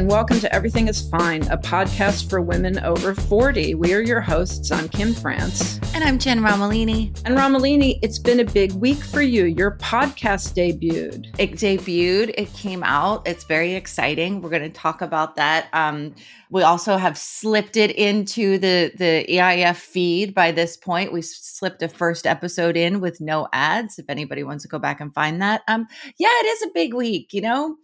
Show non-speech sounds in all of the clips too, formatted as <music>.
and welcome to Everything is Fine, a podcast for women over 40. We are your hosts. I'm Kim France. And I'm Jen Romolini. And Romolini, it's been a big week for you. Your podcast debuted. It debuted, it came out. It's very exciting. We're going to talk about that. Um, we also have slipped it into the, the EIF feed by this point. We slipped a first episode in with no ads. If anybody wants to go back and find that. Um, yeah, it is a big week, you know?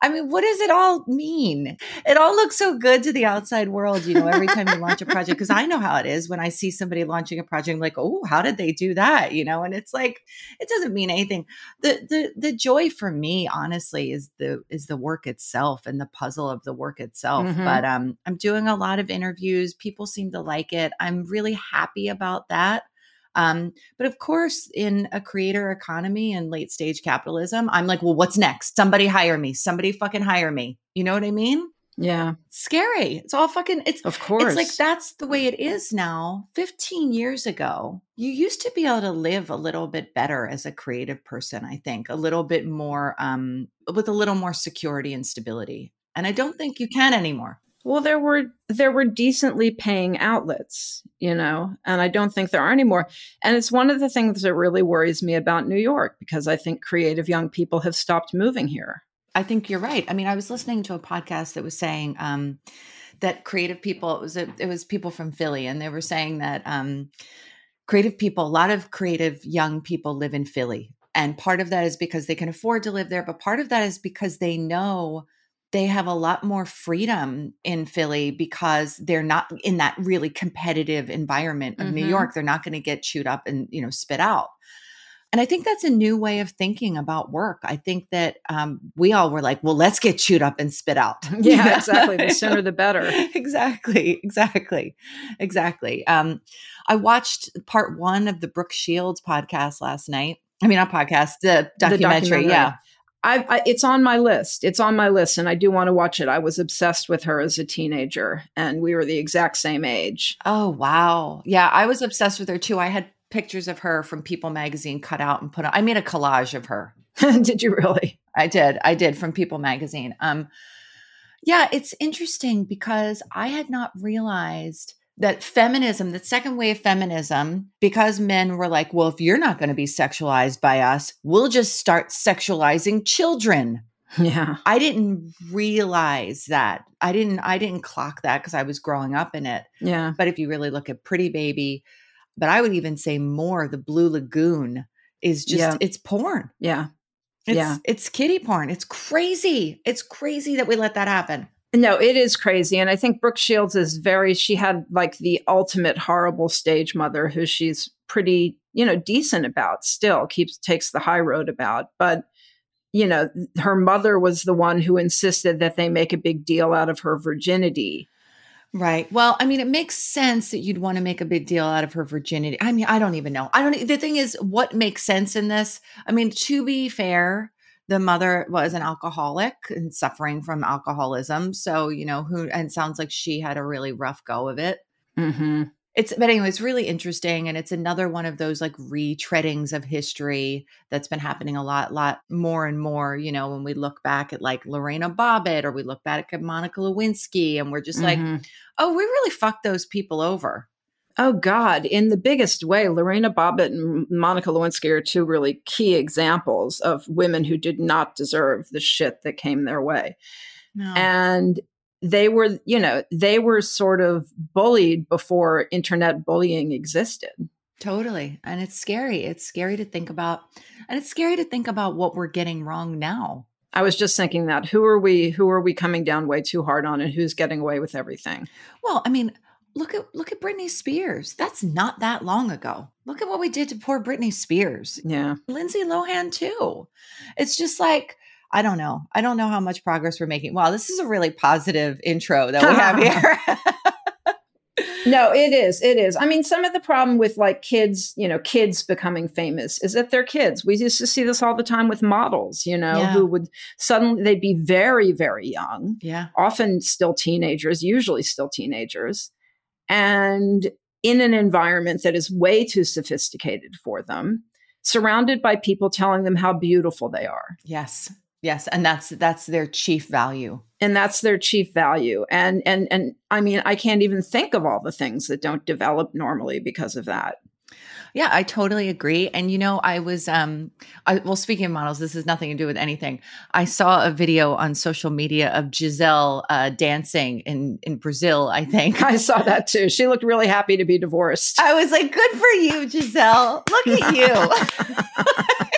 I mean, what does it all mean? It all looks so good to the outside world, you know, every time you launch a project. Because I know how it is when I see somebody launching a project, I'm like, oh, how did they do that? You know, and it's like, it doesn't mean anything. The the the joy for me, honestly, is the is the work itself and the puzzle of the work itself. Mm-hmm. But um, I'm doing a lot of interviews. People seem to like it. I'm really happy about that. Um, but of course, in a creator economy and late stage capitalism, I'm like, well, what's next? Somebody hire me. Somebody fucking hire me. You know what I mean? Yeah. scary. It's all fucking it's of course. It's like that's the way it is now. 15 years ago, you used to be able to live a little bit better as a creative person, I think. A little bit more um with a little more security and stability. And I don't think you can anymore. Well, there were there were decently paying outlets, you know, and I don't think there are anymore. And it's one of the things that really worries me about New York because I think creative young people have stopped moving here. I think you're right. I mean, I was listening to a podcast that was saying um, that creative people it was a, it was people from Philly, and they were saying that um, creative people, a lot of creative young people live in Philly, and part of that is because they can afford to live there, but part of that is because they know they have a lot more freedom in Philly because they're not in that really competitive environment of mm-hmm. New York. They're not going to get chewed up and you know spit out. And I think that's a new way of thinking about work. I think that um, we all were like, well, let's get chewed up and spit out. <laughs> Yeah, exactly. The sooner the better. <laughs> exactly. Exactly. Exactly. Um, I watched part one of the Brooke Shields podcast last night. I mean, not podcast, the documentary. The documentary. Yeah. I, I, it's on my list. It's on my list, and I do want to watch it. I was obsessed with her as a teenager, and we were the exact same age. Oh wow, yeah, I was obsessed with her too. I had pictures of her from People magazine cut out and put on. I made a collage of her. <laughs> did you really? I did. I did from People magazine. Um, yeah, it's interesting because I had not realized that feminism, the second wave of feminism, because men were like, well, if you're not going to be sexualized by us, we'll just start sexualizing children. Yeah. I didn't realize that. I didn't I didn't clock that because I was growing up in it. Yeah. But if you really look at Pretty Baby, but I would even say more the Blue Lagoon is just yeah. it's porn. Yeah. It's, yeah. It's kiddie porn. It's crazy. It's crazy that we let that happen. No, it is crazy. And I think Brooke Shields is very, she had like the ultimate horrible stage mother who she's pretty, you know, decent about still, keeps, takes the high road about. But, you know, her mother was the one who insisted that they make a big deal out of her virginity. Right. Well, I mean, it makes sense that you'd want to make a big deal out of her virginity. I mean, I don't even know. I don't, the thing is, what makes sense in this? I mean, to be fair, the mother was an alcoholic and suffering from alcoholism. So, you know, who, and sounds like she had a really rough go of it. Mm-hmm. It's, but anyway, it's really interesting. And it's another one of those like retreadings of history that's been happening a lot, lot more and more. You know, when we look back at like Lorena Bobbitt or we look back at Monica Lewinsky and we're just Mm-hmm. like, oh, we really fucked those people over. Oh God, in the biggest way, Lorena Bobbitt and Monica Lewinsky are two really key examples of women who did not deserve the shit that came their way. No. And they were, you know, they were sort of bullied before internet bullying existed. Totally. And it's scary. It's scary to think about. And it's scary to think about what we're getting wrong now. I was just thinking that who are we who are we coming down way too hard on and who's getting away with everything? Well, I mean, look at look at Britney Spears. That's not that long ago. Look at what we did to poor Britney Spears. Yeah. Lindsay Lohan too. It's just like I don't know. I don't know how much progress we're making. Wow, this is a really positive intro that we have <laughs> here. No, it is. It is. I mean, some of the problem with like kids, you know, kids becoming famous is that they're kids. We used to see this all the time with models, you know, Yeah. who would suddenly they'd be very, very young, yeah. often still teenagers, usually still teenagers, and in an environment that is way too sophisticated for them, surrounded by people telling them how beautiful they are. Yes. Yes, and that's that's their chief value. and that's their chief value and and and i mean i can't even think of all the things that don't develop normally because of that Yeah, I totally agree. And you know, I was um I well speaking of models, this has nothing to do with anything. I saw a video on social media of Gisele uh dancing in in Brazil, I <laughs> think. i saw that too she looked really happy to be divorced I was like, good for you, Gisele. Look at you. <laughs> <laughs>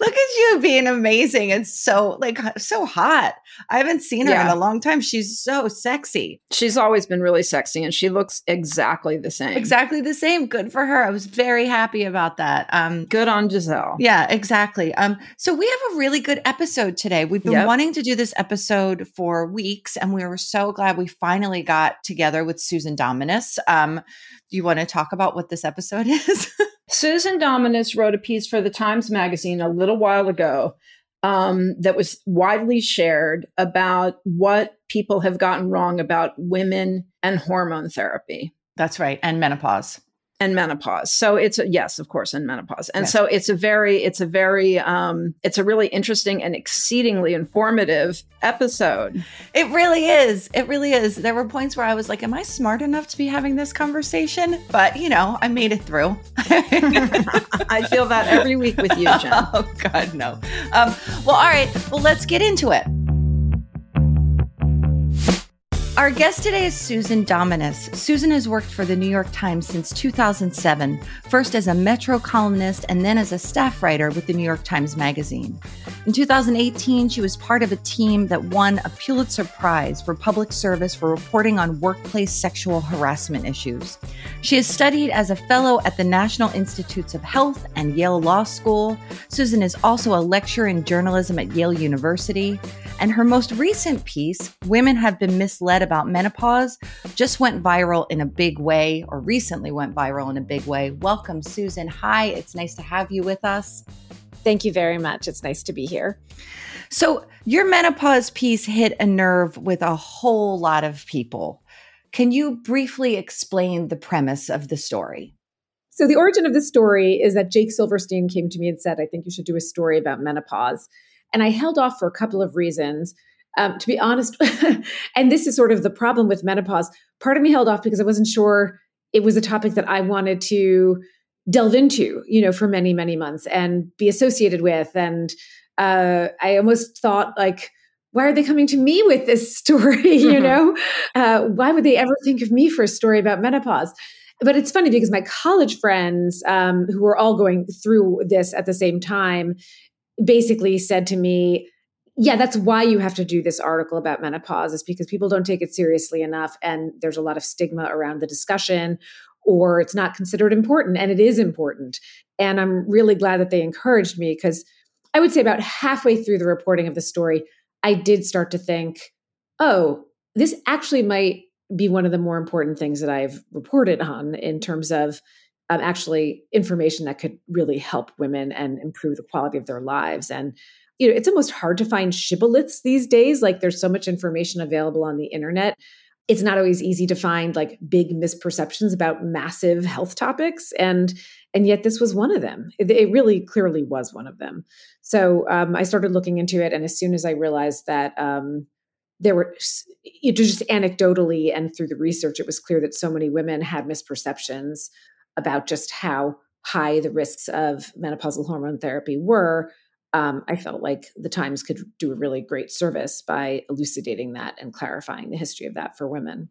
Look at you being amazing and so like so hot. I haven't seen her in a long time. She's so sexy. she's always been really sexy and she looks exactly the same Exactly the same. Good for her. I was very happy about that. Um good on gisele Yeah, exactly. Um, so we have a really good episode today. We've been Yep. wanting to do this episode for weeks, and we were so glad we finally got together with Susan Dominus. Um, do you want to talk about what this episode <laughs> is? Susan dominus wrote a piece for the times magazine a little while ago um, that was widely shared about what people have gotten wrong about women and hormone therapy That's right, and menopause. And menopause so it's a, yes of course and menopause and Yes. so it's a very it's a very um it's a really interesting and exceedingly informative episode It really is. It really is. There were points where I was like, "Am I smart enough to be having this conversation?" But you know, I made it through. <laughs> i feel that every week with you jen <laughs> Oh God, no. Um, well, all right. Well, let's get into it. Our guest today is Susan Dominus. Susan has worked for the New York Times since 2007, first as a Metro columnist and then as a staff writer with the New York Times Magazine. In 2018, she was part of a team that won a Pulitzer Prize for public service for reporting on workplace sexual harassment issues. She has studied as a fellow at the National Institutes of Health and Yale Law School. Susan is also a lecturer in journalism at Yale University. And her most recent piece, Women Have Been Misled About Menopause, just went viral in a big way, or recently went viral in a big way. Welcome, Susan. Hi, it's nice to have you with us. Thank you very much. It's nice to be here. So, your menopause piece hit a nerve with a whole lot of people. Can you briefly explain the premise of the story? So, the origin of the story is that Jake Silverstein came to me and said, I think you should do a story about menopause. And I held off for a couple of reasons. Um, to be honest, <laughs> and this is sort of the problem with menopause, part of me held off because I wasn't sure it was a topic that I wanted to delve into, you know, for many, many months and be associated with. And uh, I almost thought, like, why are they coming to me with this <laughs> story? you know, uh, why would they ever think of me for a story about menopause? But it's funny because my college friends, um, who were all going through this at the same time, basically said to me, yeah, that's why you have to do this article about menopause, is because people don't take it seriously enough. And there's a lot of stigma around the discussion, or it's not considered important. And it is important. And I'm really glad that they encouraged me because I would say about halfway through the reporting of the story, I did start to think, oh, this actually might be one of the more important things that I've reported on in terms of um, actually information that could really help women and improve the quality of their lives. And you know, it's almost hard to find shibboleths these days. Like there's so much information available on the internet. It's not always easy to find like big misperceptions about massive health topics. And and yet this was one of them. It, it really clearly was one of them. So um, I started looking into it, and as soon as I realized that um, there were it just anecdotally and through the research, it was clear that so many women had misperceptions about just how high the risks of menopausal hormone therapy were um, I felt like the Times could do a really great service by elucidating that and clarifying the history of that for women.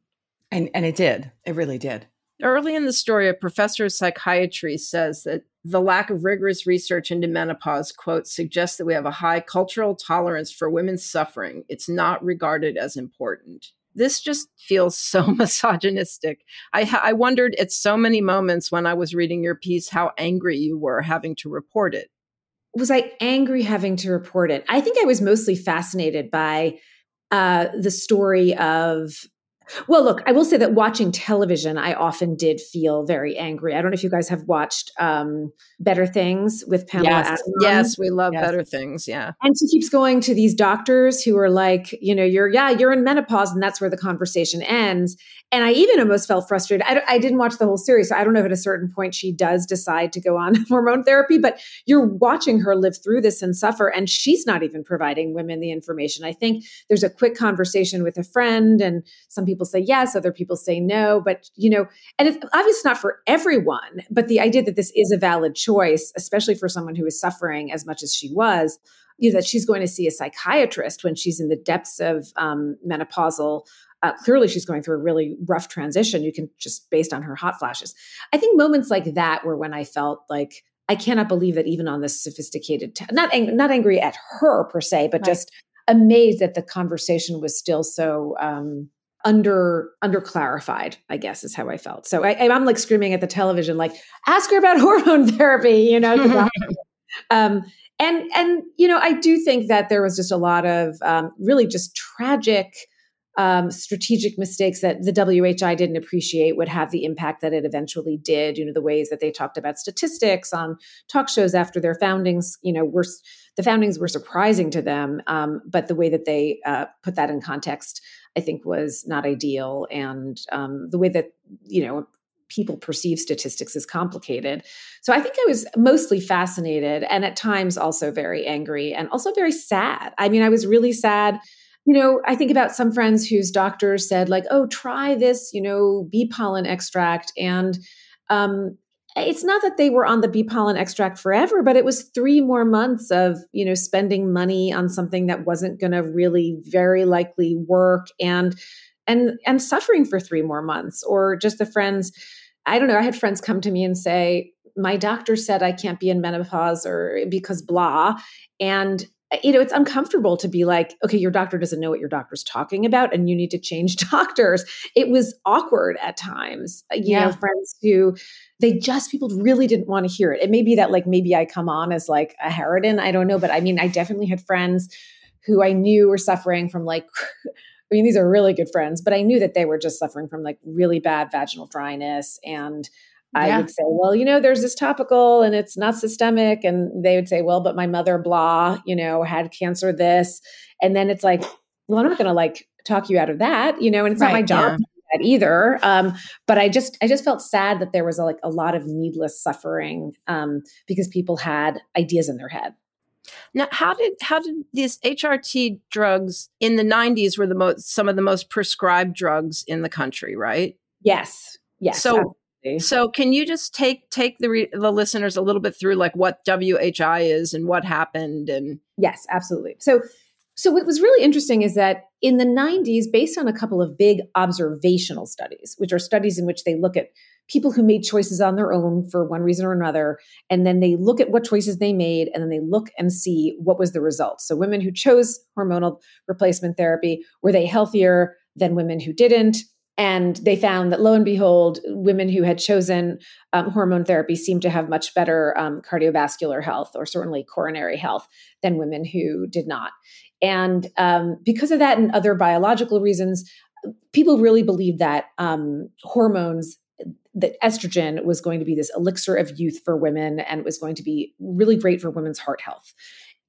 And, and it did. It really did. Early in the story, a professor of psychiatry says that the lack of rigorous research into menopause, quote, suggests that we have a high cultural tolerance for women's suffering. It's not regarded as important. This just feels <laughs> so misogynistic. I, I wondered at so many moments when I was reading your piece how angry you were having to report it was I angry having to report it? I think I was mostly fascinated by uh, the story of well, look, I will say that watching television, I often did feel very angry. I don't know if you guys have watched um, Better Things with Pamela yes. Yes, we love yes. Better Things. Yeah. And she keeps going to these doctors who are like, you know, you're, yeah, you're in menopause. And that's where the conversation ends. And I even almost felt frustrated. I, I didn't watch the whole series. So I don't know if at a certain point she does decide to go on <laughs> hormone therapy, but you're watching her live through this and suffer. And she's not even providing women the information. I think there's a quick conversation with a friend, and some people say yes, other people say no. But, you know, and it's obviously not for everyone, but the idea that this is a valid choice, especially for someone who is suffering as much as she was, you know, that she's going to see a psychiatrist when she's in the depths of um, menopausal uh, clearly, she's going through a really rough transition. You can just based on her hot flashes. I think moments like that were when I felt like I cannot believe that even on this sophisticated, t- not ang- not angry at her per se, but right. just amazed that the conversation was still so um, under under clarified. I guess is how I felt. So I, am like screaming at the television, like ask her about <laughs> hormone therapy, you know. <laughs> um, and and you know, I do think that there was just a lot of um, really just tragic um, strategic mistakes that the WHI didn't appreciate would have the impact that it eventually did. You know, the ways that they talked about statistics on talk shows after their foundings, you know, were the foundings were surprising to them, um, but the way that they uh, put that in context, I think, was not ideal. And um, the way that you know people perceive statistics is complicated. So I think I was mostly fascinated and at times also very angry and also very sad. I mean, I was really sad you know, I think about some friends whose doctors said, like, oh, try this, you know, bee pollen extract. And um, it's not that they were on the bee pollen extract forever, but it was three more months of, you know, spending money on something that wasn't going to really very likely work and, and, and suffering for three more months. Or just the friends, I don't know, I had friends come to me and say, my doctor said I can't be in menopause or because blah. And you know, it's uncomfortable to be like, okay, your doctor doesn't know what your doctor's talking about and you need to change <laughs> doctors. It was awkward at times. Uh, you yeah. know, friends who they just people really didn't want to hear it. It may be that like maybe I come on as like a harridan, I don't know, but I mean, I definitely had friends who I knew were suffering from like <laughs> I mean, these are really good friends, but I knew that they were just suffering from like really bad vaginal dryness and I yeah. would say, well, you know, there's this topical and it's not systemic. And they would say, well, but my mother, blah, you know, had cancer, this. And then it's like, well, I'm not going to like talk you out of that, you know, and it's right, not my job. Yeah. That either, um, but I just I just felt sad that there was a, like a lot of needless suffering um, because people had ideas in their head. Now, how did how did these HRT drugs in the '90s were the most some of the most prescribed drugs in the country, right? Yes, yes. So so can you just take take the re- the listeners a little bit through like what WHI is and what happened and Yes, absolutely. So so what was really interesting is that in the 90s based on a couple of big observational studies, which are studies in which they look at people who made choices on their own for one reason or another and then they look at what choices they made and then they look and see what was the result. So women who chose hormonal replacement therapy were they healthier than women who didn't? And they found that lo and behold, women who had chosen um, hormone therapy seemed to have much better um, cardiovascular health or certainly coronary health than women who did not. And um, because of that and other biological reasons, people really believed that um, hormones that estrogen was going to be this elixir of youth for women and it was going to be really great for women's heart health.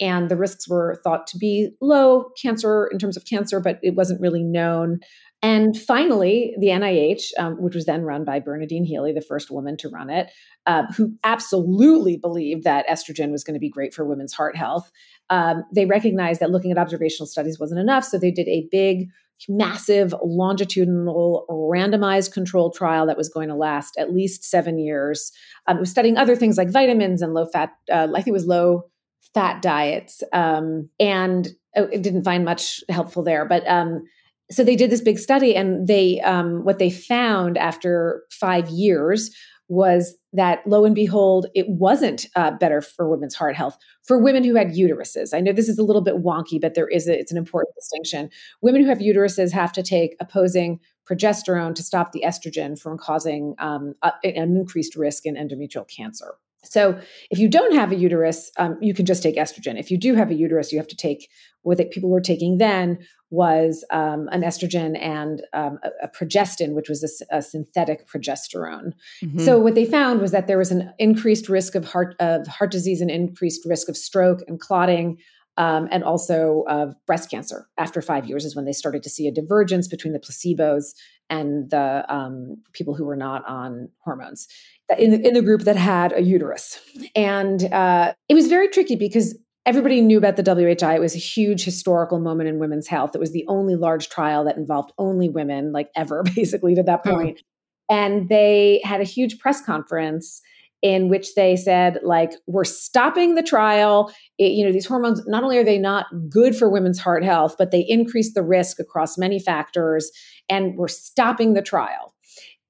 and the risks were thought to be low cancer in terms of cancer, but it wasn't really known. And finally, the NIH, um, which was then run by Bernadine Healy, the first woman to run it, uh, who absolutely believed that estrogen was going to be great for women's heart health, um, they recognized that looking at observational studies wasn't enough. So they did a big, massive, longitudinal, randomized controlled trial that was going to last at least seven years. Um, it was studying other things like vitamins and low fat, uh, I think it was low fat diets. Um, and oh, it didn't find much helpful there. But um, so they did this big study, and they um, what they found after five years was that lo and behold, it wasn't uh, better for women's heart health for women who had uteruses. I know this is a little bit wonky, but there is a, it's an important distinction. Women who have uteruses have to take opposing progesterone to stop the estrogen from causing um, a, an increased risk in endometrial cancer. So, if you don't have a uterus, um, you can just take estrogen. If you do have a uterus, you have to take what people were taking then was um, an estrogen and um, a, a, progestin, which was a, a synthetic progesterone. Mm-hmm. So, what they found was that there was an increased risk of heart of heart disease, and increased risk of stroke and clotting. Um, and also of breast cancer after five years is when they started to see a divergence between the placebos and the um, people who were not on hormones in the, in the group that had a uterus. And uh, it was very tricky because everybody knew about the WHI. It was a huge historical moment in women's health. It was the only large trial that involved only women, like ever, <laughs> basically, to that point. And they had a huge press conference in which they said like we're stopping the trial it, you know these hormones not only are they not good for women's heart health but they increase the risk across many factors and we're stopping the trial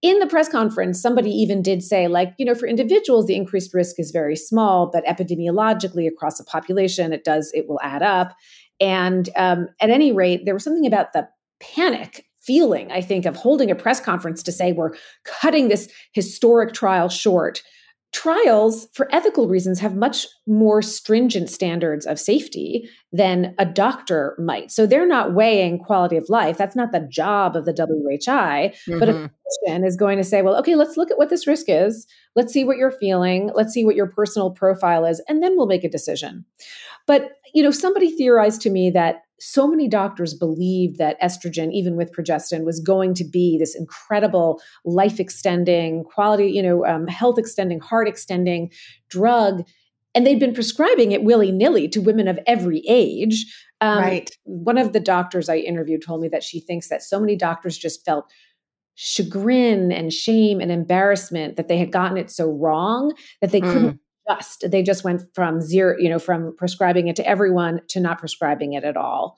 in the press conference, somebody even did say, like, you know, for individuals, the increased risk is very small, but epidemiologically across a population, it does, it will add up. And um, at any rate, there was something about the panic feeling, I think, of holding a press conference to say, we're cutting this historic trial short trials for ethical reasons have much more stringent standards of safety than a doctor might. So they're not weighing quality of life. That's not the job of the whi mm-hmm. but a clinician is going to say well okay let's look at what this risk is. Let's see what you're feeling. Let's see what your personal profile is and then we'll make a decision. But you know somebody theorized to me that so many doctors believed that estrogen, even with progestin, was going to be this incredible life extending, quality, you know, um, health extending, heart extending drug. And they'd been prescribing it willy nilly to women of every age. Um, right. One of the doctors I interviewed told me that she thinks that so many doctors just felt chagrin and shame and embarrassment that they had gotten it so wrong that they mm. couldn't just they just went from zero you know from prescribing it to everyone to not prescribing it at all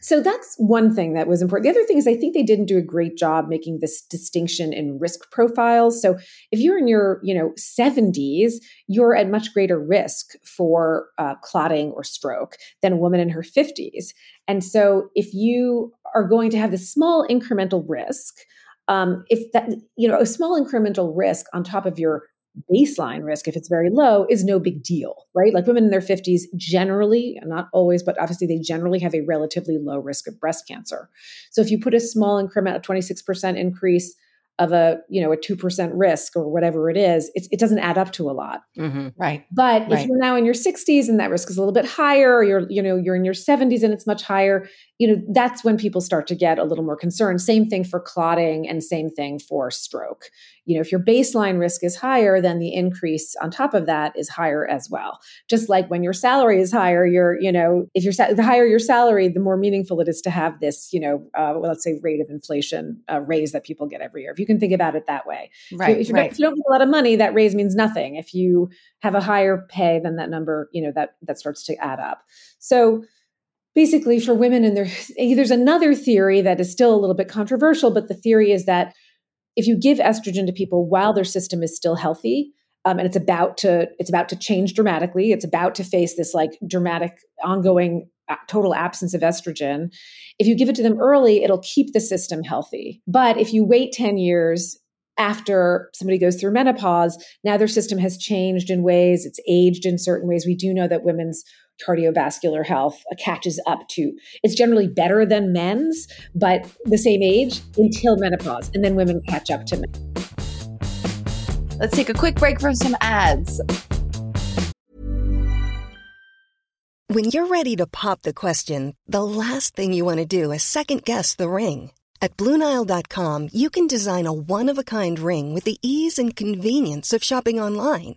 so that's one thing that was important. The other thing is, I think they didn't do a great job making this distinction in risk profiles. So if you're in your, you know, 70s, you're at much greater risk for uh, clotting or stroke than a woman in her 50s. And so if you are going to have this small incremental risk, um, if that, you know, a small incremental risk on top of your baseline risk, if it's very low, is no big deal, right? Like women in their 50s generally, not always, but obviously they generally have a relatively low risk of breast cancer. So if you put a small increment, a 26% increase of a you know a 2% risk or whatever it is it, it doesn't add up to a lot mm-hmm. right but right. if you're now in your 60s and that risk is a little bit higher or you're you know you're in your 70s and it's much higher you know that's when people start to get a little more concerned. Same thing for clotting and same thing for stroke. You know if your baseline risk is higher then the increase on top of that is higher as well. Just like when your salary is higher you're you know if you're the higher your salary the more meaningful it is to have this you know uh, well, let's say rate of inflation uh, raise that people get every year if you can think about it that way. Right if, you, right. if you don't make a lot of money that raise means nothing. If you have a higher pay then that number you know that that starts to add up. So basically for women and there there's another theory that is still a little bit controversial but the theory is that if you give estrogen to people while their system is still healthy um, and it's about to it's about to change dramatically it's about to face this like dramatic ongoing uh, total absence of estrogen if you give it to them early it'll keep the system healthy. But if you wait 10 years after somebody goes through menopause now their system has changed in ways it's aged in certain ways. We do know that women's cardiovascular health catches up to. It's generally better than men's, but the same age until menopause, and then women catch up to men. Let's take a quick break from some ads. When you're ready to pop the question, the last thing you want to do is second guess the ring. At Bluenile.com, you can design a one of a kind ring with the ease and convenience of shopping online.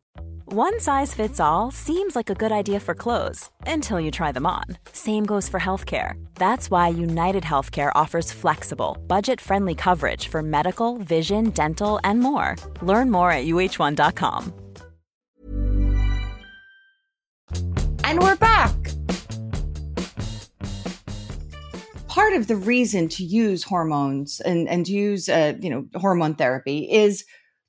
One size fits all seems like a good idea for clothes until you try them on. Same goes for healthcare. That's why United Healthcare offers flexible, budget friendly coverage for medical, vision, dental, and more. Learn more at uh1.com. And we're back. Part of the reason to use hormones and, and to use uh, you know hormone therapy is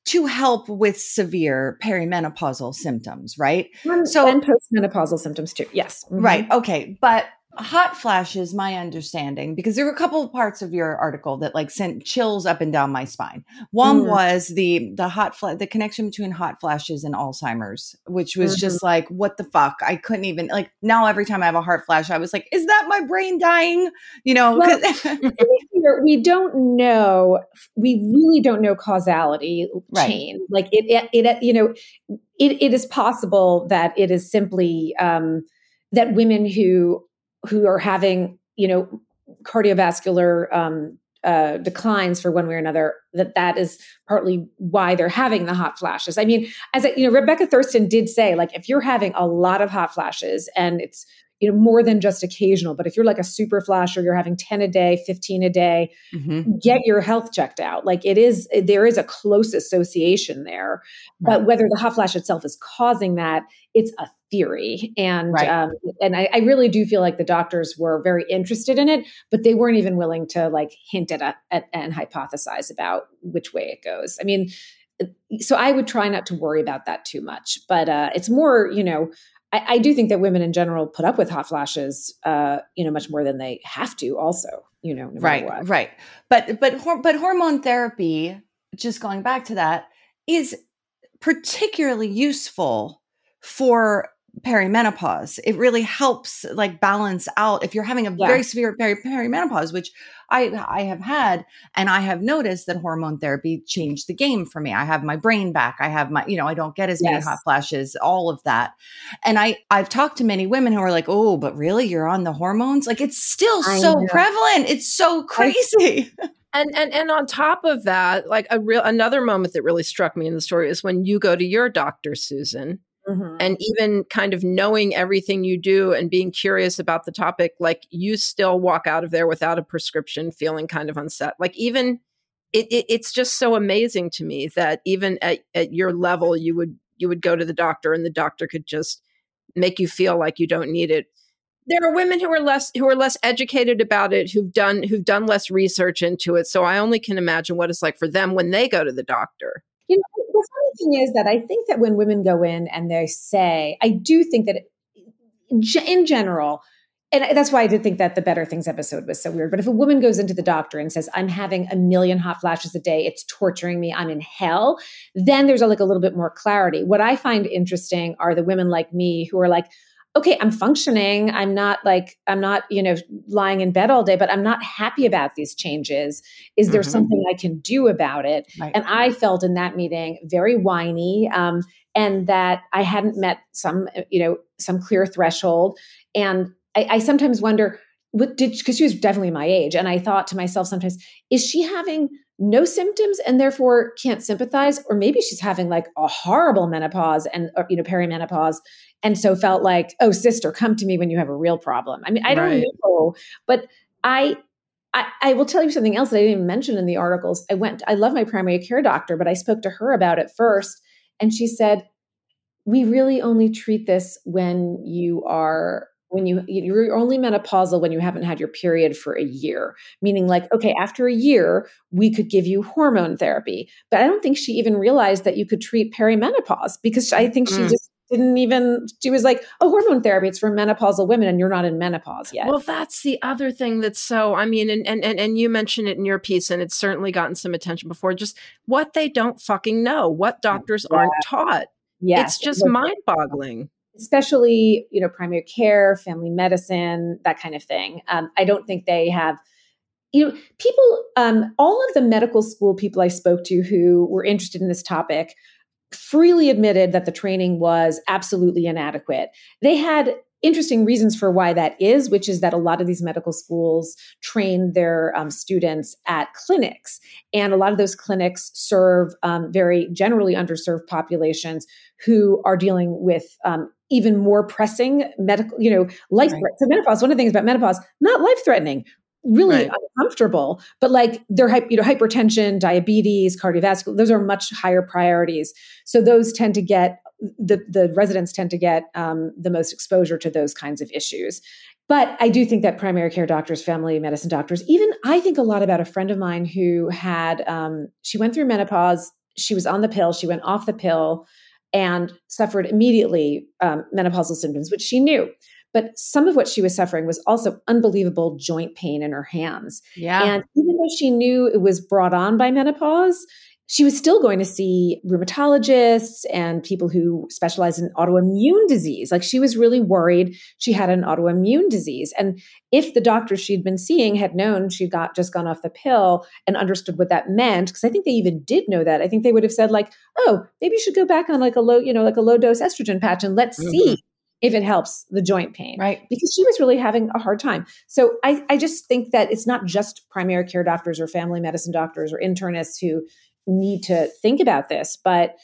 to help with severe perimenopausal symptoms, right? And, so and postmenopausal symptoms too. Yes. Mm-hmm. Right. Okay. But hot flashes, my understanding, because there were a couple of parts of your article that like sent chills up and down my spine. One mm. was the the hot flash, the connection between hot flashes and Alzheimer's, which was mm-hmm. just like, what the fuck? I couldn't even like now every time I have a heart flash, I was like, is that my brain dying? You know, well, <laughs> we don't know. We really don't know causality right. chain. Like it, it, it, you know, it, it is possible that it is simply um, that women who who are having you know cardiovascular um, uh, declines for one way or another that that is partly why they're having the hot flashes i mean as a, you know rebecca thurston did say like if you're having a lot of hot flashes and it's you know more than just occasional but if you're like a super flasher you're having 10 a day 15 a day mm-hmm. get your health checked out like it is there is a close association there right. but whether the hot flash itself is causing that it's a theory and right. um, and I, I, really do feel like the doctors were very interested in it but they weren't even willing to like hint at, a, at and hypothesize about which way it goes i mean so i would try not to worry about that too much but uh, it's more you know I, I, do think that women in general put up with hot flashes, uh, you know, much more than they have to. Also, you know, no right, what. right. But but but hormone therapy, just going back to that, is particularly useful for perimenopause. It really helps like balance out if you're having a yeah. very severe peri- perimenopause, which I I have had, and I have noticed that hormone therapy changed the game for me. I have my brain back. I have my, you know, I don't get as yes. many hot flashes, all of that. And I I've talked to many women who are like, oh, but really, you're on the hormones? Like it's still I so know. prevalent. It's so crazy. <laughs> and and and on top of that like a real another moment that really struck me in the story is when you go to your doctor susan Mm-hmm. And even kind of knowing everything you do and being curious about the topic, like you still walk out of there without a prescription, feeling kind of unset. Like even it, it, it's just so amazing to me that even at, at your level, you would you would go to the doctor and the doctor could just make you feel like you don't need it. There are women who are less who are less educated about it, who've done who've done less research into it. So I only can imagine what it's like for them when they go to the doctor. You know, the funny thing is that I think that when women go in and they say, I do think that in general, and that's why I did think that the Better Things episode was so weird. But if a woman goes into the doctor and says, I'm having a million hot flashes a day, it's torturing me, I'm in hell, then there's a, like a little bit more clarity. What I find interesting are the women like me who are like, okay, I'm functioning. I'm not like, I'm not, you know, lying in bed all day, but I'm not happy about these changes. Is there mm-hmm. something I can do about it? Right. And I felt in that meeting very whiny um, and that I hadn't met some, you know, some clear threshold. And I, I sometimes wonder, what did because she was definitely my age and i thought to myself sometimes is she having no symptoms and therefore can't sympathize or maybe she's having like a horrible menopause and or, you know perimenopause and so felt like oh sister come to me when you have a real problem i mean i don't right. know but I, I i will tell you something else that i didn't even mention in the articles i went i love my primary care doctor but i spoke to her about it first and she said we really only treat this when you are when you you're only menopausal when you haven't had your period for a year meaning like okay after a year we could give you hormone therapy. But i don't think she even realized that you could treat perimenopause because i think she mm. just didn't even she was like oh hormone therapy it's for menopausal women and you're not in menopause yet. Well that's the other thing that's so i mean and and and and you mentioned it in your piece and it's certainly gotten some attention before just what they don't fucking know what doctors yeah. aren't taught. Yes it's just mind boggling especially you know primary care family medicine that kind of thing. Um, i don't think they have you know people um, all of the medical school people i spoke to who were interested in this topic freely admitted that the training was absolutely inadequate. They had interesting reasons for why that is, which is that a lot of these medical schools train their um, students at clinics. And a lot of those clinics serve um, very generally underserved populations who are dealing with um, even more pressing medical, you know, life right. So menopause, one of the things about menopause, not life threatening, really right. uncomfortable, but like they're you know hypertension, diabetes, cardiovascular, those are much higher priorities. So those tend to get the the residents tend to get um, the most exposure to those kinds of issues. But I do think that primary care doctors, family medicine doctors, even I think a lot about a friend of mine who had um, she went through menopause. She was on the pill. She went off the pill and suffered immediately um, menopausal symptoms, which she knew. But some of what she was suffering was also unbelievable joint pain in her hands. Yeah. And even though she knew it was brought on by menopause, she was still going to see rheumatologists and people who specialize in autoimmune disease. Like she was really worried she had an autoimmune disease. And if the doctor she'd been seeing had known she got just gone off the pill and understood what that meant, because I think they even did know that, I think they would have said, like, oh, maybe you should go back on like a low, you know, like a low dose estrogen patch and let's mm-hmm. see if it helps the joint pain. Right. Because she was really having a hard time. So I, I just think that it's not just primary care doctors or family medicine doctors or internists who need to think about this, but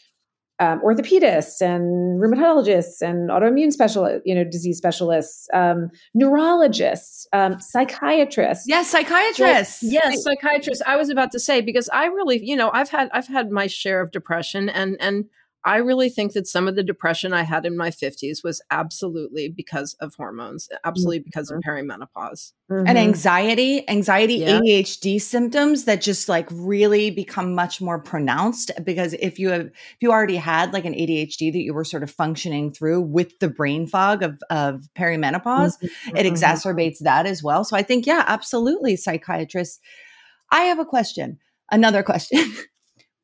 um, orthopedists and rheumatologists and autoimmune special, you know, disease specialists, um, neurologists, um, psychiatrists. Yes, psychiatrists. Yes, yes, psychiatrists. I was about to say because I really, you know, I've had I've had my share of depression, and and I really think that some of the depression I had in my 50s was absolutely because of hormones, absolutely because of mm-hmm. perimenopause. Mm-hmm. And anxiety, anxiety, yeah. ADHD symptoms that just like really become much more pronounced because if you have if you already had like an ADHD that you were sort of functioning through with the brain fog of of perimenopause, mm-hmm. it mm-hmm. exacerbates that as well. So I think yeah, absolutely psychiatrists. I have a question. Another question. <laughs>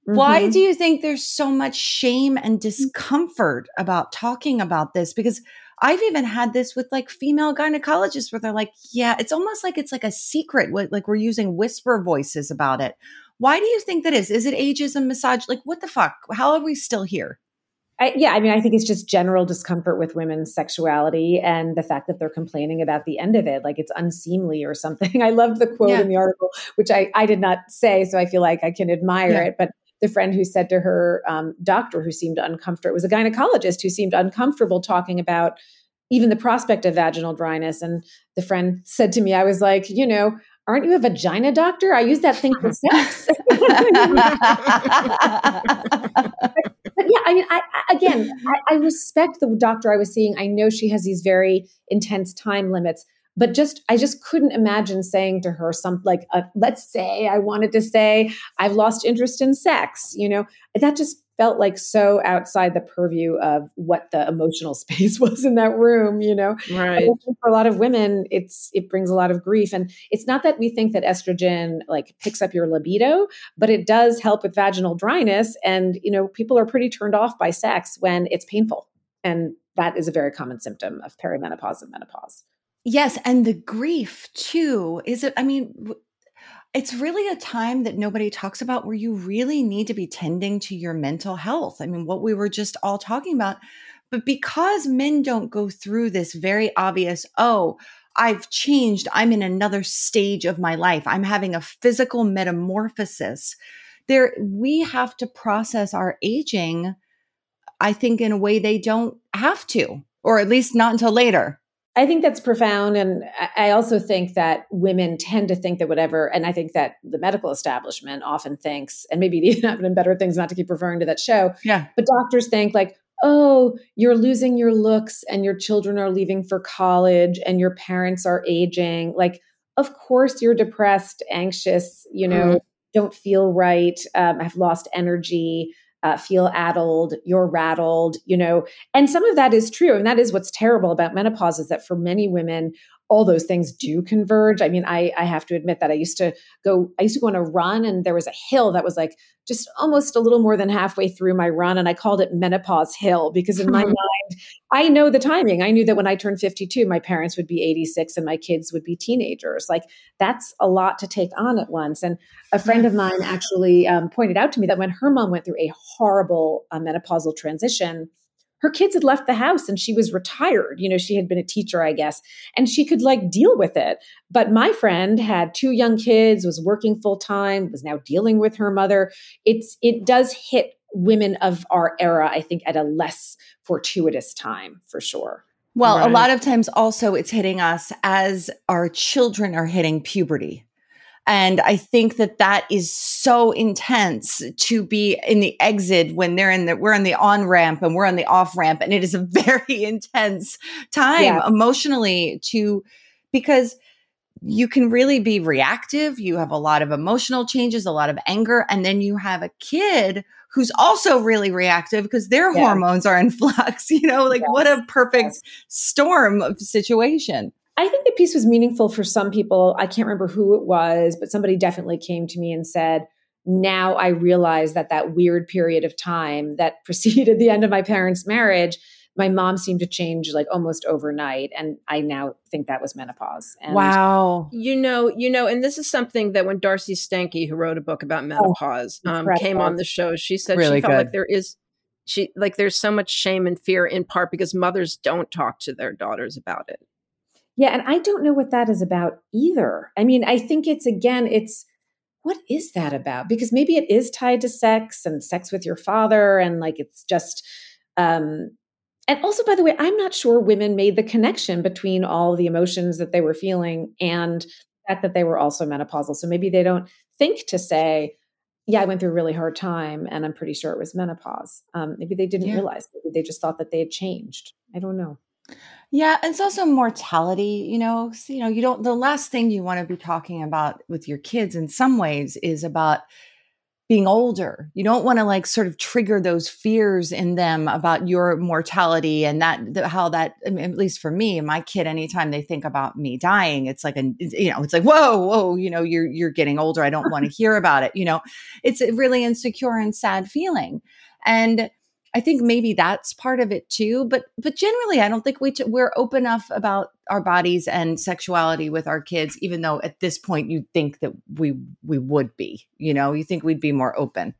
Mm-hmm. Why do you think there's so much shame and mm. discomfort about talking about this? Because I've even had this with like female gynecologists where they're like, yeah, it's almost like it's like a secret, like we're using whisper voices about it. Why do you think that is? Is it ageism, misogyny? Like, what the fuck? How are we still here? I, yeah, I mean, I think it's just general discomfort with women's sexuality and the fact that they're complaining about the end of it, like it's unseemly or something. <laughs> I loved the quote yeah. in the article, which I, I did not say, so I feel like I can admire yeah. it. But the friend who said to her um, doctor who seemed uncomfortable, it was a gynecologist who seemed uncomfortable talking about even the prospect of vaginal dryness. And the friend said to me, I was like, you know, aren't you a vagina doctor? I use that thing for <laughs> sex. <laughs> but, yeah, I mean, I, I again, I, I respect the doctor I was seeing. I know she has these very intense time limits, but just i just couldn't imagine saying to her something like uh, let's say i wanted to say i've lost interest in sex you know? That just felt like so outside the purview of what the emotional <laughs> space was in that room you know? Right. For a lot of women it's it brings a lot of grief. And it's not that we think that estrogen like picks up your libido but it does help with vaginal dryness. And you know people are pretty turned off by sex when it's painful. And that is a very common symptom of perimenopause and menopause Yes, and the grief too. Is it I mean it's really a time that nobody talks about where you really need to be tending to your mental health. I mean, what we were just all talking about. But because men don't go through this very obvious, oh, I've changed. I'm in another stage of my life. I'm having a physical metamorphosis. There, we have to process our aging, I think, in a way they don't have to, or at least not until later. I think that's profound. And I also think that women tend to think that whatever, and I think that the medical establishment often thinks, and maybe <laughs> even better things not to keep referring to that show. Yeah. But doctors think like, oh, you're losing your looks and your children are leaving for college and your parents are aging. Like, of course you're depressed, anxious, you know, mm. don't feel right, um, have lost energy uh, feel addled, you're rattled, you know. And some of that is true. And that is what's terrible about menopause is that for many women, all those things do converge. I mean, I, I have to admit that I used to go, I used to go on a run and there was a hill that was like just almost a little more than halfway through my run. And I called it Menopause Hill because in my <laughs> mind, I know the timing. I knew that when I turned 52, my parents would be 86 and my kids would be teenagers. Like that's a lot to take on at once. And a friend of mine <laughs> actually um, pointed out to me that when her mom went through a horrible uh, menopausal transition, her kids had left the house and she was retired. You know, she had been a teacher, I guess, and she could like deal with it. But my friend had two young kids, was working full time, was now dealing with her mother. It's it does hit women of our era, I think, at a less fortuitous time for sure. Well, right. a lot of times also it's hitting us as our children are hitting puberty. And I think that that is so intense to be in the exit when they're in the, we're in the on ramp and we're on the off ramp. And it is a <laughs> very intense time yeah. emotionally to, because you can really be reactive. You have a lot of emotional changes, a lot of anger. And then you have a kid who's also really reactive because their yeah. hormones are in <laughs> flux. You know, like what a perfect storm of situation. I think the piece was meaningful for some people. I can't remember who it was, but somebody definitely came to me and said, now I realize that that weird period of time that <laughs> preceded the end of my parents' marriage, my mom seemed to change like almost overnight. And I now think that was menopause. And wow. You know, you know, and this is something that when Darcey Steinke, who wrote a book about oh, menopause, oh, um, came on the show, she said really she felt good. like there is she like there's so much shame and fear in part because mothers don't talk to their daughters about it. Yeah, and I don't know what that is about either. I mean, I think it's again, it's what is that about? Because maybe it is tied to sex and sex with your father, and like it's just. um and also, by the way, I'm not sure women made the connection between all the emotions that they were feeling and the fact that they were also menopausal. So maybe they don't think to say, yeah, I went through a really hard time and I'm pretty sure it was menopause. Um, maybe they didn't yeah. realize. Maybe they just thought that they had changed. I don't know. Yeah, it's also mortality, you know, so, you know, you don't the last thing you want to be talking about with your kids in some ways is about being older. You don't want to like sort of trigger those fears in them about your mortality and that the, how that I mean, at least for me, my kid anytime they think about me dying, it's like a you know, it's like whoa, whoa, you know, you're you're getting older. I don't want to hear about it, you know. It's a really insecure and sad feeling. And I think maybe that's part of it too. But but generally, I don't think we t- we're open enough about our bodies and sexuality with our kids. Even though at this point you'd think that we we would be, you know, you think we'd be more open.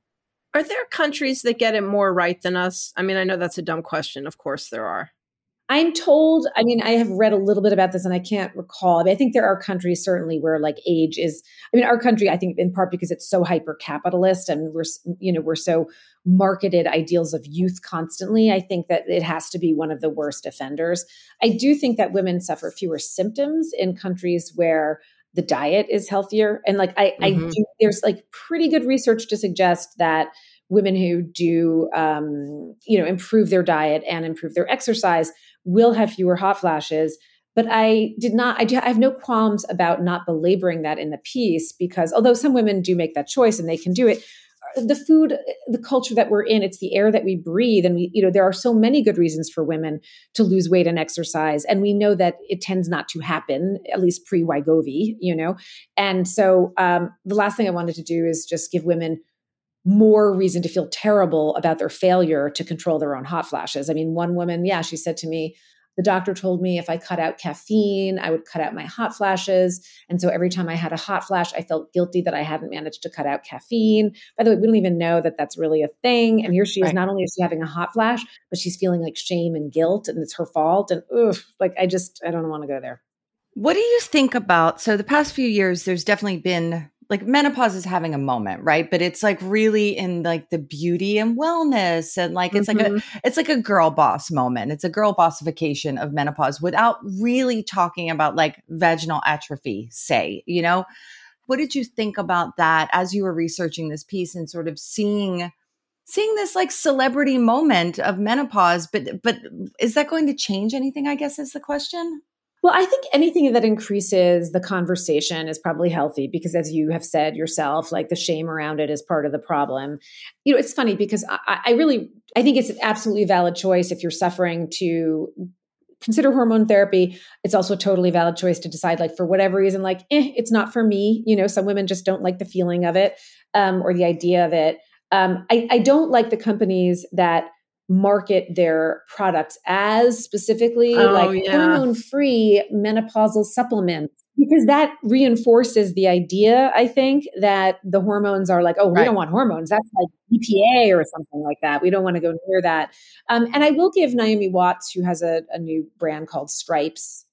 Are there countries that get it more right than us? I mean, I know that's a dumb question. Of course, there are. I'm told, I mean, I have read a little bit about this and I can't recall. I, mean, I think there are countries certainly where like age is, I mean, our country, I think in part because it's so hyper capitalist and we're, you know, we're so marketed ideals of youth constantly. I think that it has to be one of the worst offenders. I do think that women suffer fewer symptoms in countries where the diet is healthier. And like, I, mm-hmm. I do, there's like pretty good research to suggest that women who do um, you know improve their diet and improve their exercise will have fewer hot flashes but i did not I, do, I have no qualms about not belaboring that in the piece because although some women do make that choice and they can do it the food the culture that we're in it's the air that we breathe. And we you know there are so many good reasons for women to lose weight and exercise. And we know that it tends not to happen at least pre Wegovy you know? And so um, the last thing i wanted to do is just give women more reason to feel terrible about their failure to control their own hot flashes. I mean, one woman, yeah, she said to me, the doctor told me if I cut out caffeine, I would cut out my hot flashes. And so every time I had a hot flash, I felt guilty that I hadn't managed to cut out caffeine. By the way, we don't even know that that's really a thing. And here she is, right. not only is she having a hot flash, but she's feeling like shame and guilt and it's her fault. And ugh, like I just, I don't want to go there. What do you think about? So, the past few years, there's definitely been like menopause is having a moment, right? But it's like really in like the beauty and wellness and like it's mm-hmm. like a mm-hmm. it's like a girl boss moment. It's a girl bossification of menopause without really talking about like vaginal atrophy, say, you know? What did you think about that as you were researching this piece and sort of seeing seeing this like celebrity moment of menopause, but but is that going to change anything, I guess is the question? Well, I think anything that increases the conversation is probably healthy because, as you have said yourself, like the shame around it is part of the problem. You know, it's funny because I, I really, I think it's an absolutely valid choice if you're suffering to consider hormone therapy. It's also a totally valid choice to decide, like, for whatever reason, like, eh, it's not for me. You know, some women just don't like the feeling of it um, or the idea of it. Um, I, I don't like the companies that market their products as specifically oh, like yeah. hormone free menopausal supplements because that reinforces the idea i think that the hormones are like oh we right. don't want hormones that's like epa or something like that we don't want to go near that um, and i will give naomi watts who has a, a new brand called stripes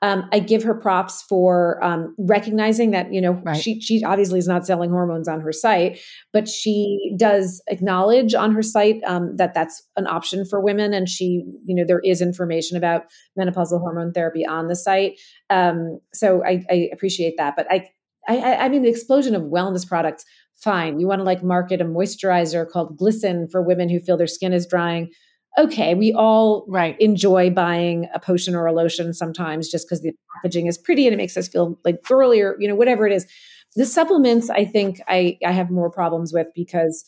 um, I give her props for um, recognizing that you know right. she she obviously is not selling hormones on her site, but she does acknowledge on her site um, that that's an option for women, and she you know there is information about menopausal hormone therapy on the site. Um, so I, I appreciate that, but I, I I mean the explosion of wellness products. Fine, you want to like market a moisturizer called Glisten for women who feel their skin is drying okay, we all right. enjoy buying a potion or a lotion sometimes just because the packaging is pretty and it makes us feel like girly or, you know, whatever it is. The supplements, I think I, I have more problems with because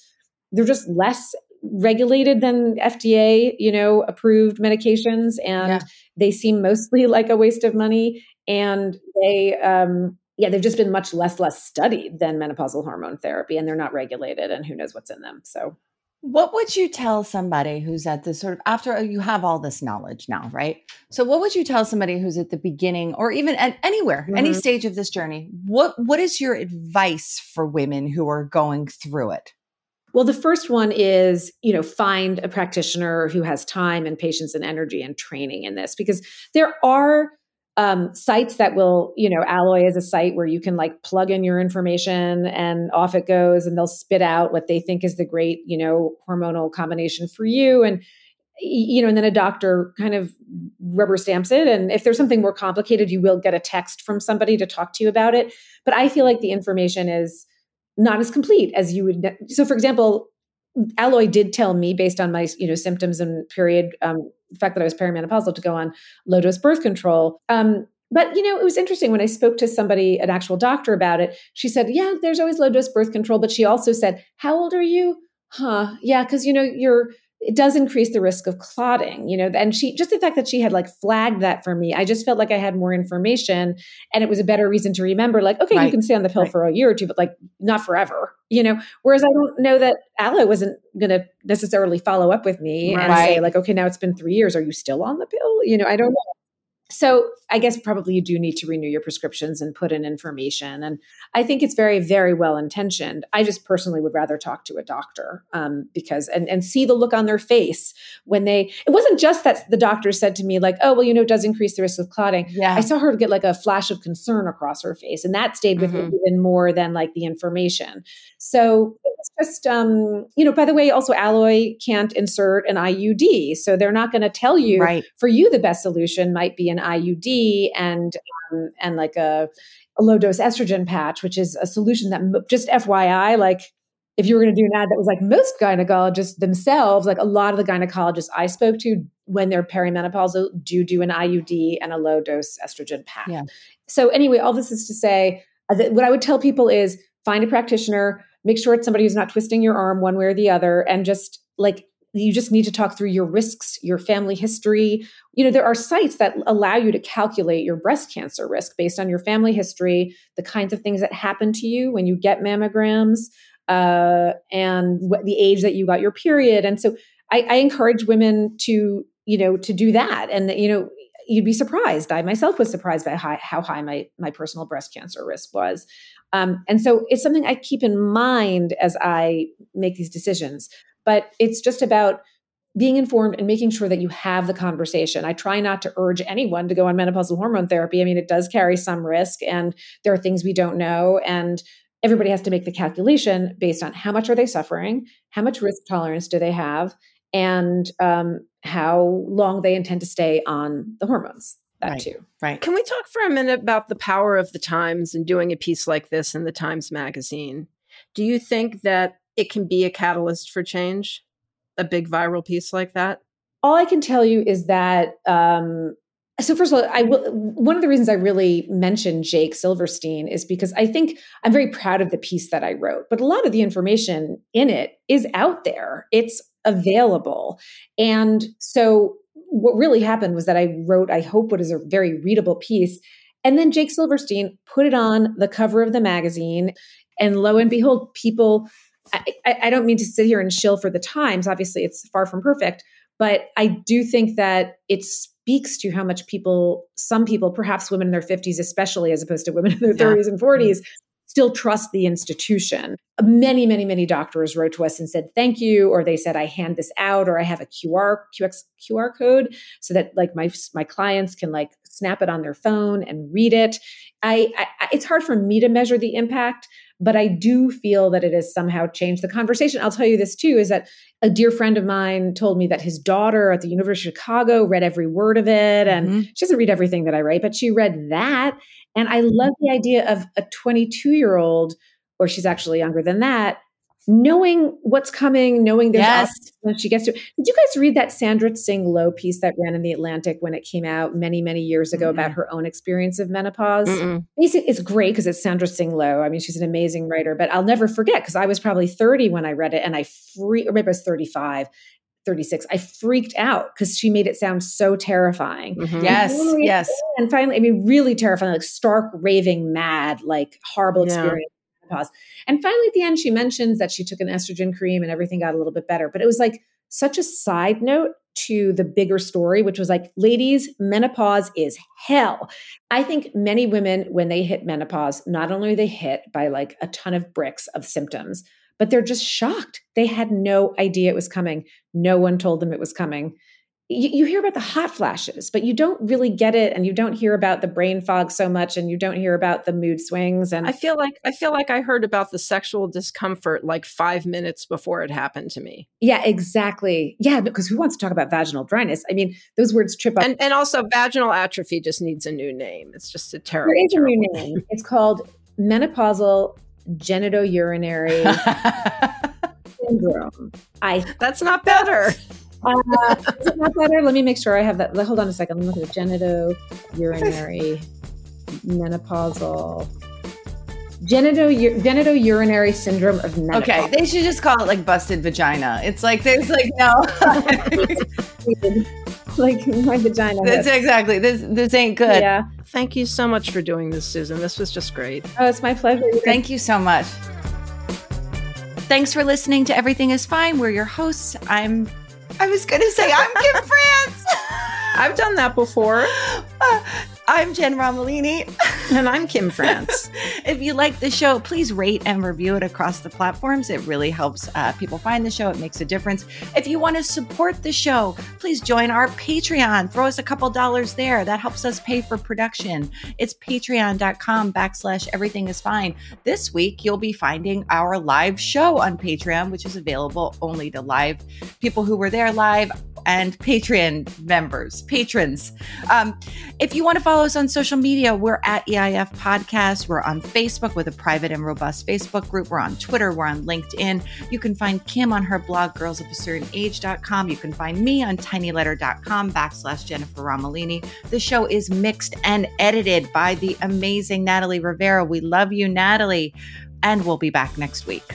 they're just less regulated than FDA, you know, approved medications. And yeah. they seem mostly <laughs> like a waste of money. And they, um, yeah, they've just been much less, less studied than menopausal hormone therapy, and they're not regulated, and who knows what's in them. So, what would you tell somebody who's at this sort of after you have all this knowledge now, right? So what would you tell somebody who's at the beginning or even at anywhere, mm-hmm. any stage of this journey? What what is your advice for women who are going through it? Well, the first one is, you know, find a practitioner who has time and patience and energy and training in this because there are um, sites that will, you know, Alloy is a site where you can like plug in your information and off it goes, and they'll spit out what they think is the great, you know, hormonal combination for you. And, you know, and then a doctor kind of rubber stamps it. And if there's something more complicated, you will get a text from somebody to talk to you about it. But I feel like the information is not as complete as you would. So, for example, Alloy did tell me, based on my you know symptoms and period, um, the fact that I was perimenopausal, to go on low dose birth control. Um, but you know, it was interesting when I spoke to somebody, an actual doctor, about it. She said, "Yeah, there's always low dose birth control," but she also said, "How old are you?" Huh? Yeah, because you know you're it does increase the risk of clotting, you know. And she just the fact that she had like flagged that for me, I just felt like I had more information and it was a better reason to remember, like, okay, right. you can stay on the pill right. for a year or two, but like not forever, you know. Whereas I don't know that Alloy wasn't gonna necessarily follow up with me right. and say, like, okay, now it's been three years. Are you still on the pill? You know, I don't know. So I guess probably you do need to renew your prescriptions and put in information. And I think it's very, very well intentioned. I just personally would rather talk to a doctor um, because and and see the look on their face when they. It wasn't just that the doctor said to me like, "Oh, well, you know, it does increase the risk of clotting." Yeah, I saw her get like a flash of concern across her face, and that stayed with mm-hmm. me even more than like the information. So it's just, um, you know. By the way, also Alloy can't insert an IUD, so they're not going to tell you right. for you the best solution might be an IUD and um, and like a, a low dose estrogen patch, which is a solution that just FYI, like if you were going to do an ad that was like most gynecologists themselves, like a lot of the gynecologists I spoke to when they're perimenopausal do do an IUD and a low dose estrogen patch. Yeah. So anyway, all this is to say uh, that what I would tell people is find a practitioner, make sure it's somebody who's not twisting your arm one way or the other, and just like you just need to talk through your risks, your family history. You know, there are sites that allow you to calculate your breast cancer risk based on your family history, the kinds of things that happen to you when you get mammograms, uh, and what the age that you got your period. And so I, I encourage women to, you know, to do that. And, you know, you'd be surprised. I myself was surprised by how, how high my, my personal breast cancer risk was. Um, and so it's something I keep in mind as I make these decisions but it's just about being informed and making sure that you have the conversation. I try not to urge anyone to go on menopausal hormone therapy. I mean, it does carry some risk and there are things we don't know. And everybody has to make the calculation based on how much are they suffering, how much risk tolerance do they have, and um, how long they intend to stay on the hormones. That right, too. Right. Can we talk for a minute about the power of the Times and doing a piece like this in the Times Magazine? Do you think that it can be a catalyst for change? a big viral piece like that? All I can tell you is that. Um, so first of all, I will. One of the reasons I really mentioned Jake Silverstein is because I think I'm very proud of the piece that I wrote. But a lot of the information in it is out there. It's available, and so what really happened was that I wrote, I hope, what is a very readable piece. And then Jake Silverstein put it on the cover of the magazine. And lo and behold, people I, I don't mean to sit here and shill for the times. Obviously, it's far from perfect, but I do think that it speaks to how much people, some people, perhaps women in their 50s, especially as opposed to women in their yeah. 30s and 40s, mm-hmm. still trust the institution. Many, many, many doctors wrote to us and said, thank you, or they said, I hand this out, or I have a QR, QX, QR code so that like my, my clients can like snap it on their phone and read it. I, I it's hard for me to measure the impact, but I do feel that it has somehow changed the conversation. I'll tell you this too is that a dear friend of mine told me that his daughter at the University of Chicago read every word of it. And mm-hmm. she doesn't read everything that I write, but she read that. And I love the idea of a 22 year old, or she's actually younger than that, knowing what's coming, knowing there's yes. when she gets to. Did you guys read that Sandra Tsing Loh piece that ran in the Atlantic when it came out many, many years ago mm-hmm. about her own experience of menopause? Mm-mm. It's great because it's Sandra Tsing Loh. I mean, she's an amazing writer, but I'll never forget because I was probably 30 when I read it and I free, or maybe I was 35. 36 i freaked out because she made it sound so terrifying mm-hmm. yes yes and finally i mean really terrifying like stark raving mad like horrible yeah. experience menopause. And finally, at the end, she mentions that she took an estrogen cream and everything got a little bit better. But it was like such a side note to the bigger story, which was like, ladies, menopause is hell. I think many women, when they hit menopause, not only are they hit by like a ton of bricks of symptoms, but they're just shocked. They had no idea it was coming. No one told them it was coming you, you, hear about the hot flashes, but you don't really get it, and you don't hear about the brain fog so much, and you don't hear about the mood swings. And I feel like I feel like I heard about the sexual discomfort like five minutes before it happened to me. Yeah, exactly. Yeah, because who wants to talk about vaginal dryness? I mean, those words trip up. And, and also, vaginal atrophy just needs a new name. It's just a terrible. There is terrible. a new name. It's called menopausal genitourinary <laughs> syndrome. I that's not better. Uh, is it not better? Let me make sure I have that. Hold on a second. Let me look at genito urinary menopausal genito genitourinary syndrome of menopause. Okay, they should just call it like busted vagina. It's like there's like no <laughs> like my vagina. That's exactly. This this ain't good. Yeah. Thank you so much for doing this, Susan. This was just great. Oh, it's my pleasure. Thank you so much. Thanks for listening to Everything is Fine. We're your hosts. I'm I was going to say, I'm Kim France. I've done that before. <laughs> Uh, I'm Jen Romolini. <laughs> and I'm Kim France. <laughs> if you like the show, please rate and review it across the platforms. It really helps uh, people find the show. It makes a difference. If you want to support the show, please join our Patreon. Throw us a couple dollars there. That helps us pay for production. It's patreon.com backslash everything is fine. This week, you'll be finding our live show on Patreon, which is available only to live people who were there live and Patreon members, patrons. Um, if you want to follow us on social media, we're at EIF Podcast. We're on Facebook with a private and robust Facebook group. We're on Twitter. We're on LinkedIn. You can find Kim on her blog, girlsofacertainage.com. You can find me on tinyletter.com backslash Jennifer Romolini. The show is mixed and edited by the amazing Natalie Rivera. We love you, Natalie. And we'll be back next week.